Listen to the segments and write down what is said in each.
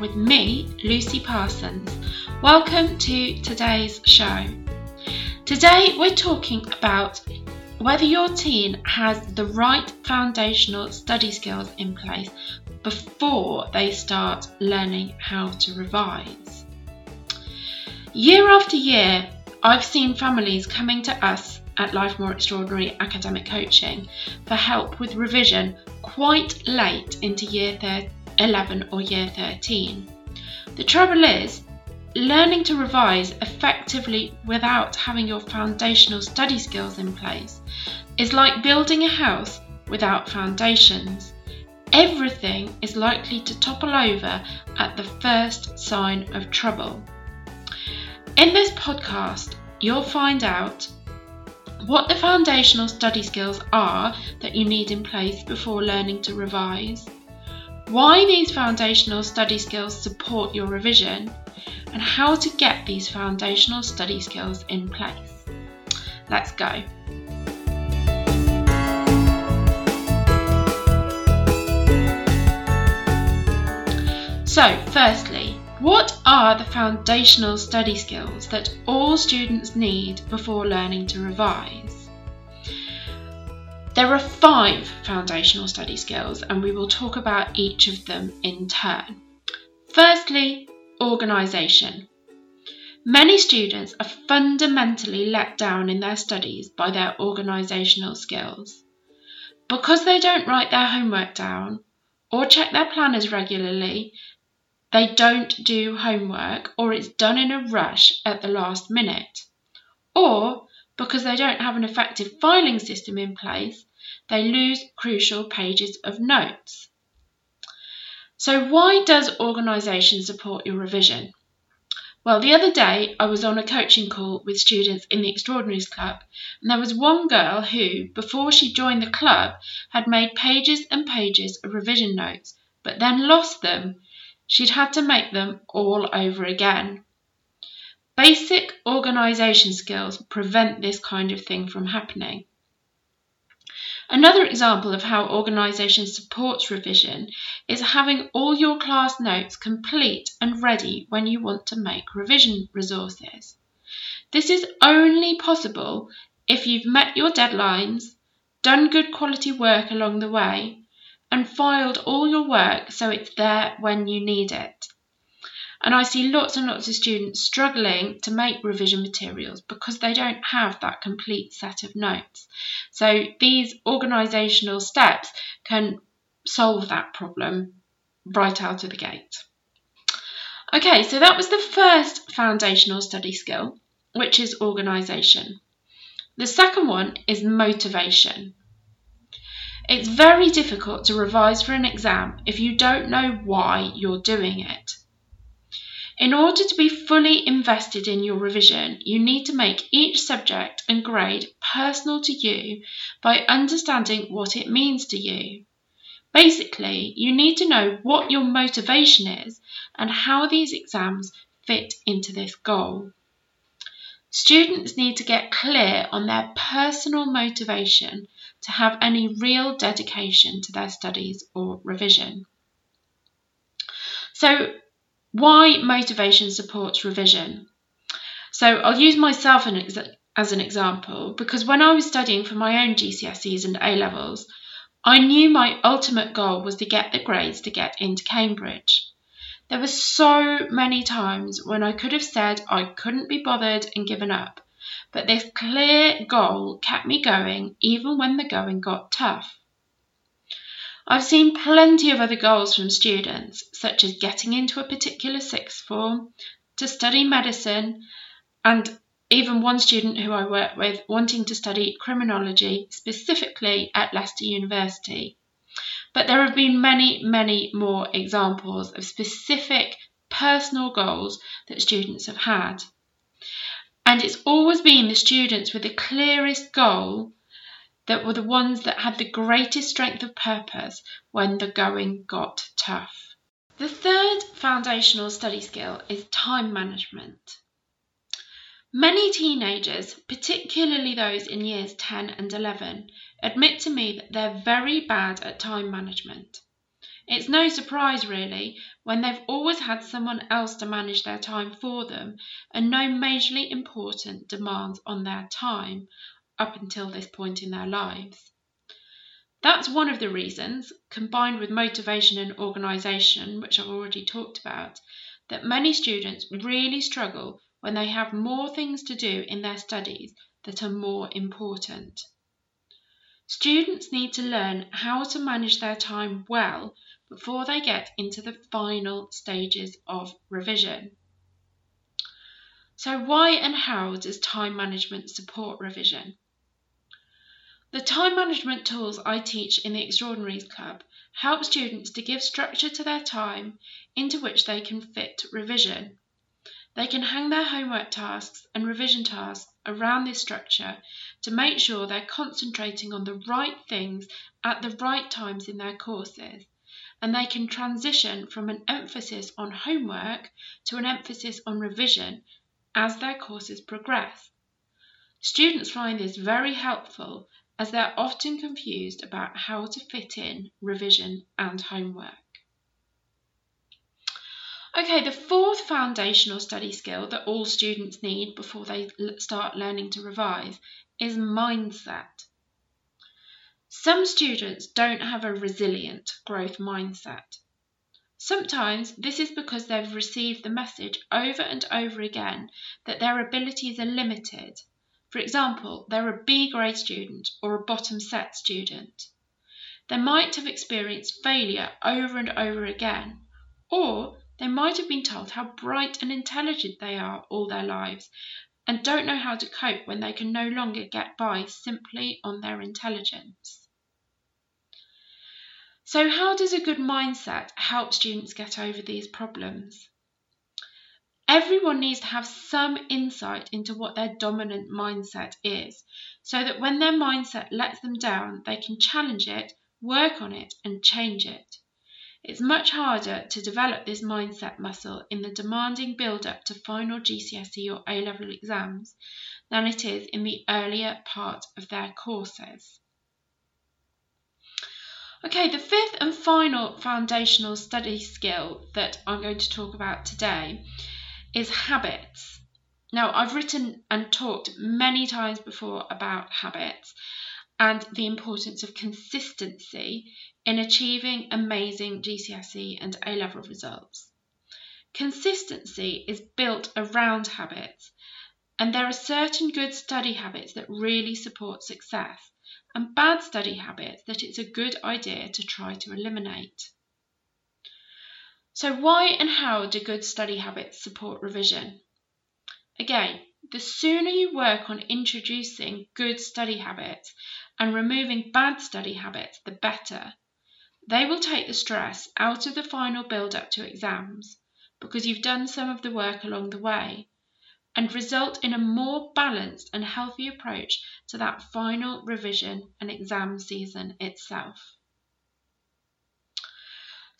with me, Lucy Parsons. Welcome to today's show. Today we're talking about whether your teen has the right foundational study skills in place before they start learning how to revise. Year after year, I've seen families coming to us at Life More Extraordinary Academic Coaching for help with revision quite late into year 11 or year 13. The trouble is, learning to revise effectively without having your foundational study skills in place is like building a house without foundations. Everything is likely to topple over at the first sign of trouble. In this podcast, you'll find out what the foundational study skills are that you need in place before learning to revise, why these foundational study skills support your revision, and how to get these foundational study skills in place. Let's go. So, firstly, what are the foundational study skills that all students need before learning to revise? There are five foundational study skills, and we will talk about each of them in turn. Firstly, organisation. Many students are fundamentally let down in their studies by their organisational skills. Because they don't write their homework down or check their planners regularly, they don't do homework or it's done in a rush at the last minute. Or because they don't have an effective filing system in place, they lose crucial pages of notes. So, why does organisation support your revision? Well, the other day I was on a coaching call with students in the Extraordinaries Club, and there was one girl who, before she joined the club, had made pages and pages of revision notes, but then lost them she'd had to make them all over again. Basic organisation skills prevent this kind of thing from happening. Another example of how organisation supports revision is having all your class notes complete and ready when you want to make revision resources. This is only possible if you've met your deadlines, done good quality work along the way, and filed all your work so it's there when you need it. And I see lots and lots of students struggling to make revision materials because they don't have that complete set of notes. So these organisational steps can solve that problem right out of the gate. Okay, so that was the first foundational study skill, which is organisation. The second one is motivation. It's very difficult to revise for an exam if you don't know why you're doing it. In order to be fully invested in your revision, you need to make each subject and grade personal to you by understanding what it means to you. Basically, you need to know what your motivation is and how these exams fit into this goal. Students need to get clear on their personal motivation to have any real dedication to their studies or revision. So, why motivation supports revision? So, I'll use myself as an example because when I was studying for my own GCSEs and A levels, I knew my ultimate goal was to get the grades to get into Cambridge. There were so many times when I could have said I couldn't be bothered and given up, but this clear goal kept me going even when the going got tough. I've seen plenty of other goals from students, such as getting into a particular sixth form, to study medicine, and even one student who I work with wanting to study criminology specifically at Leicester University. But there have been many, many more examples of specific personal goals that students have had. And it's always been the students with the clearest goal that were the ones that had the greatest strength of purpose when the going got tough. The third foundational study skill is time management. Many teenagers, particularly those in years 10 and 11, admit to me that they're very bad at time management. It's no surprise, really, when they've always had someone else to manage their time for them and no majorly important demands on their time up until this point in their lives. That's one of the reasons, combined with motivation and organisation, which I've already talked about, that many students really struggle when they have more things to do in their studies that are more important. Students need to learn how to manage their time well before they get into the final stages of revision. So, why and how does time management support revision? The time management tools I teach in the Extraordinaries Club help students to give structure to their time into which they can fit revision. They can hang their homework tasks and revision tasks around this structure to make sure they're concentrating on the right things at the right times in their courses, and they can transition from an emphasis on homework to an emphasis on revision as their courses progress. Students find this very helpful as they're often confused about how to fit in revision and homework. Okay, the fourth foundational study skill that all students need before they start learning to revise is mindset. Some students don't have a resilient growth mindset. Sometimes this is because they've received the message over and over again that their abilities are limited for example, they're a B grade student or a bottom set student. They might have experienced failure over and over again, or they might have been told how bright and intelligent they are all their lives and don't know how to cope when they can no longer get by simply on their intelligence. So, how does a good mindset help students get over these problems? Everyone needs to have some insight into what their dominant mindset is, so that when their mindset lets them down, they can challenge it, work on it, and change it. It's much harder to develop this mindset muscle in the demanding build up to final GCSE or A level exams than it is in the earlier part of their courses. Okay, the fifth and final foundational study skill that I'm going to talk about today is habits. Now, I've written and talked many times before about habits and the importance of consistency in achieving amazing GCSE and A level results. Consistency is built around habits, and there are certain good study habits that really support success, and bad study habits that it's a good idea to try to eliminate. So, why and how do good study habits support revision? Again, the sooner you work on introducing good study habits and removing bad study habits, the better. They will take the stress out of the final build up to exams because you've done some of the work along the way and result in a more balanced and healthy approach to that final revision and exam season itself.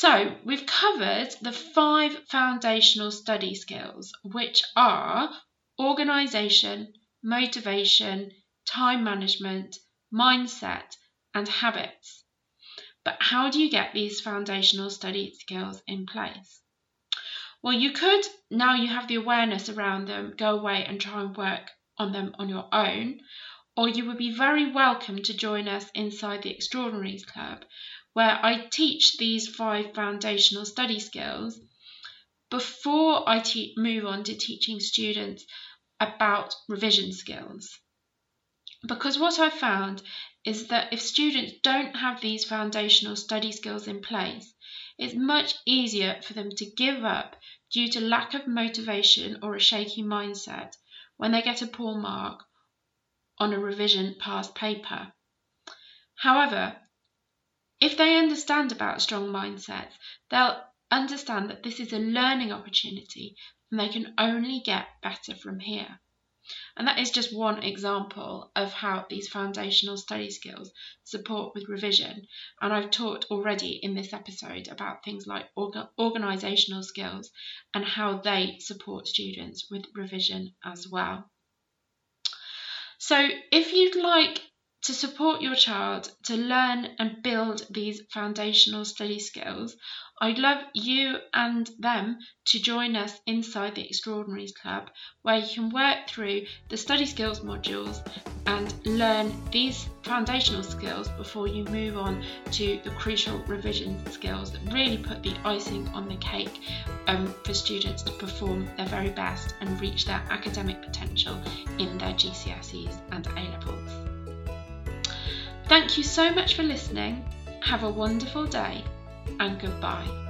So, we've covered the five foundational study skills, which are organisation, motivation, time management, mindset, and habits. But how do you get these foundational study skills in place? Well, you could, now you have the awareness around them, go away and try and work on them on your own, or you would be very welcome to join us inside the Extraordinaries Club, where I teach these five foundational study skills before I te- move on to teaching students about revision skills. Because what I found is that if students don't have these foundational study skills in place, it's much easier for them to give up due to lack of motivation or a shaky mindset when they get a poor mark on a revision past paper. However, they understand about strong mindsets, they'll understand that this is a learning opportunity and they can only get better from here. And that is just one example of how these foundational study skills support with revision. And I've talked already in this episode about things like orga- organisational skills and how they support students with revision as well. So if you'd like to support your child to learn and build these foundational study skills, I'd love you and them to join us inside the Extraordinaries Club, where you can work through the study skills modules and learn these foundational skills before you move on to the crucial revision skills that really put the icing on the cake um, for students to perform their very best and reach their academic potential in their GCSEs and A levels. Thank you so much for listening. Have a wonderful day and goodbye.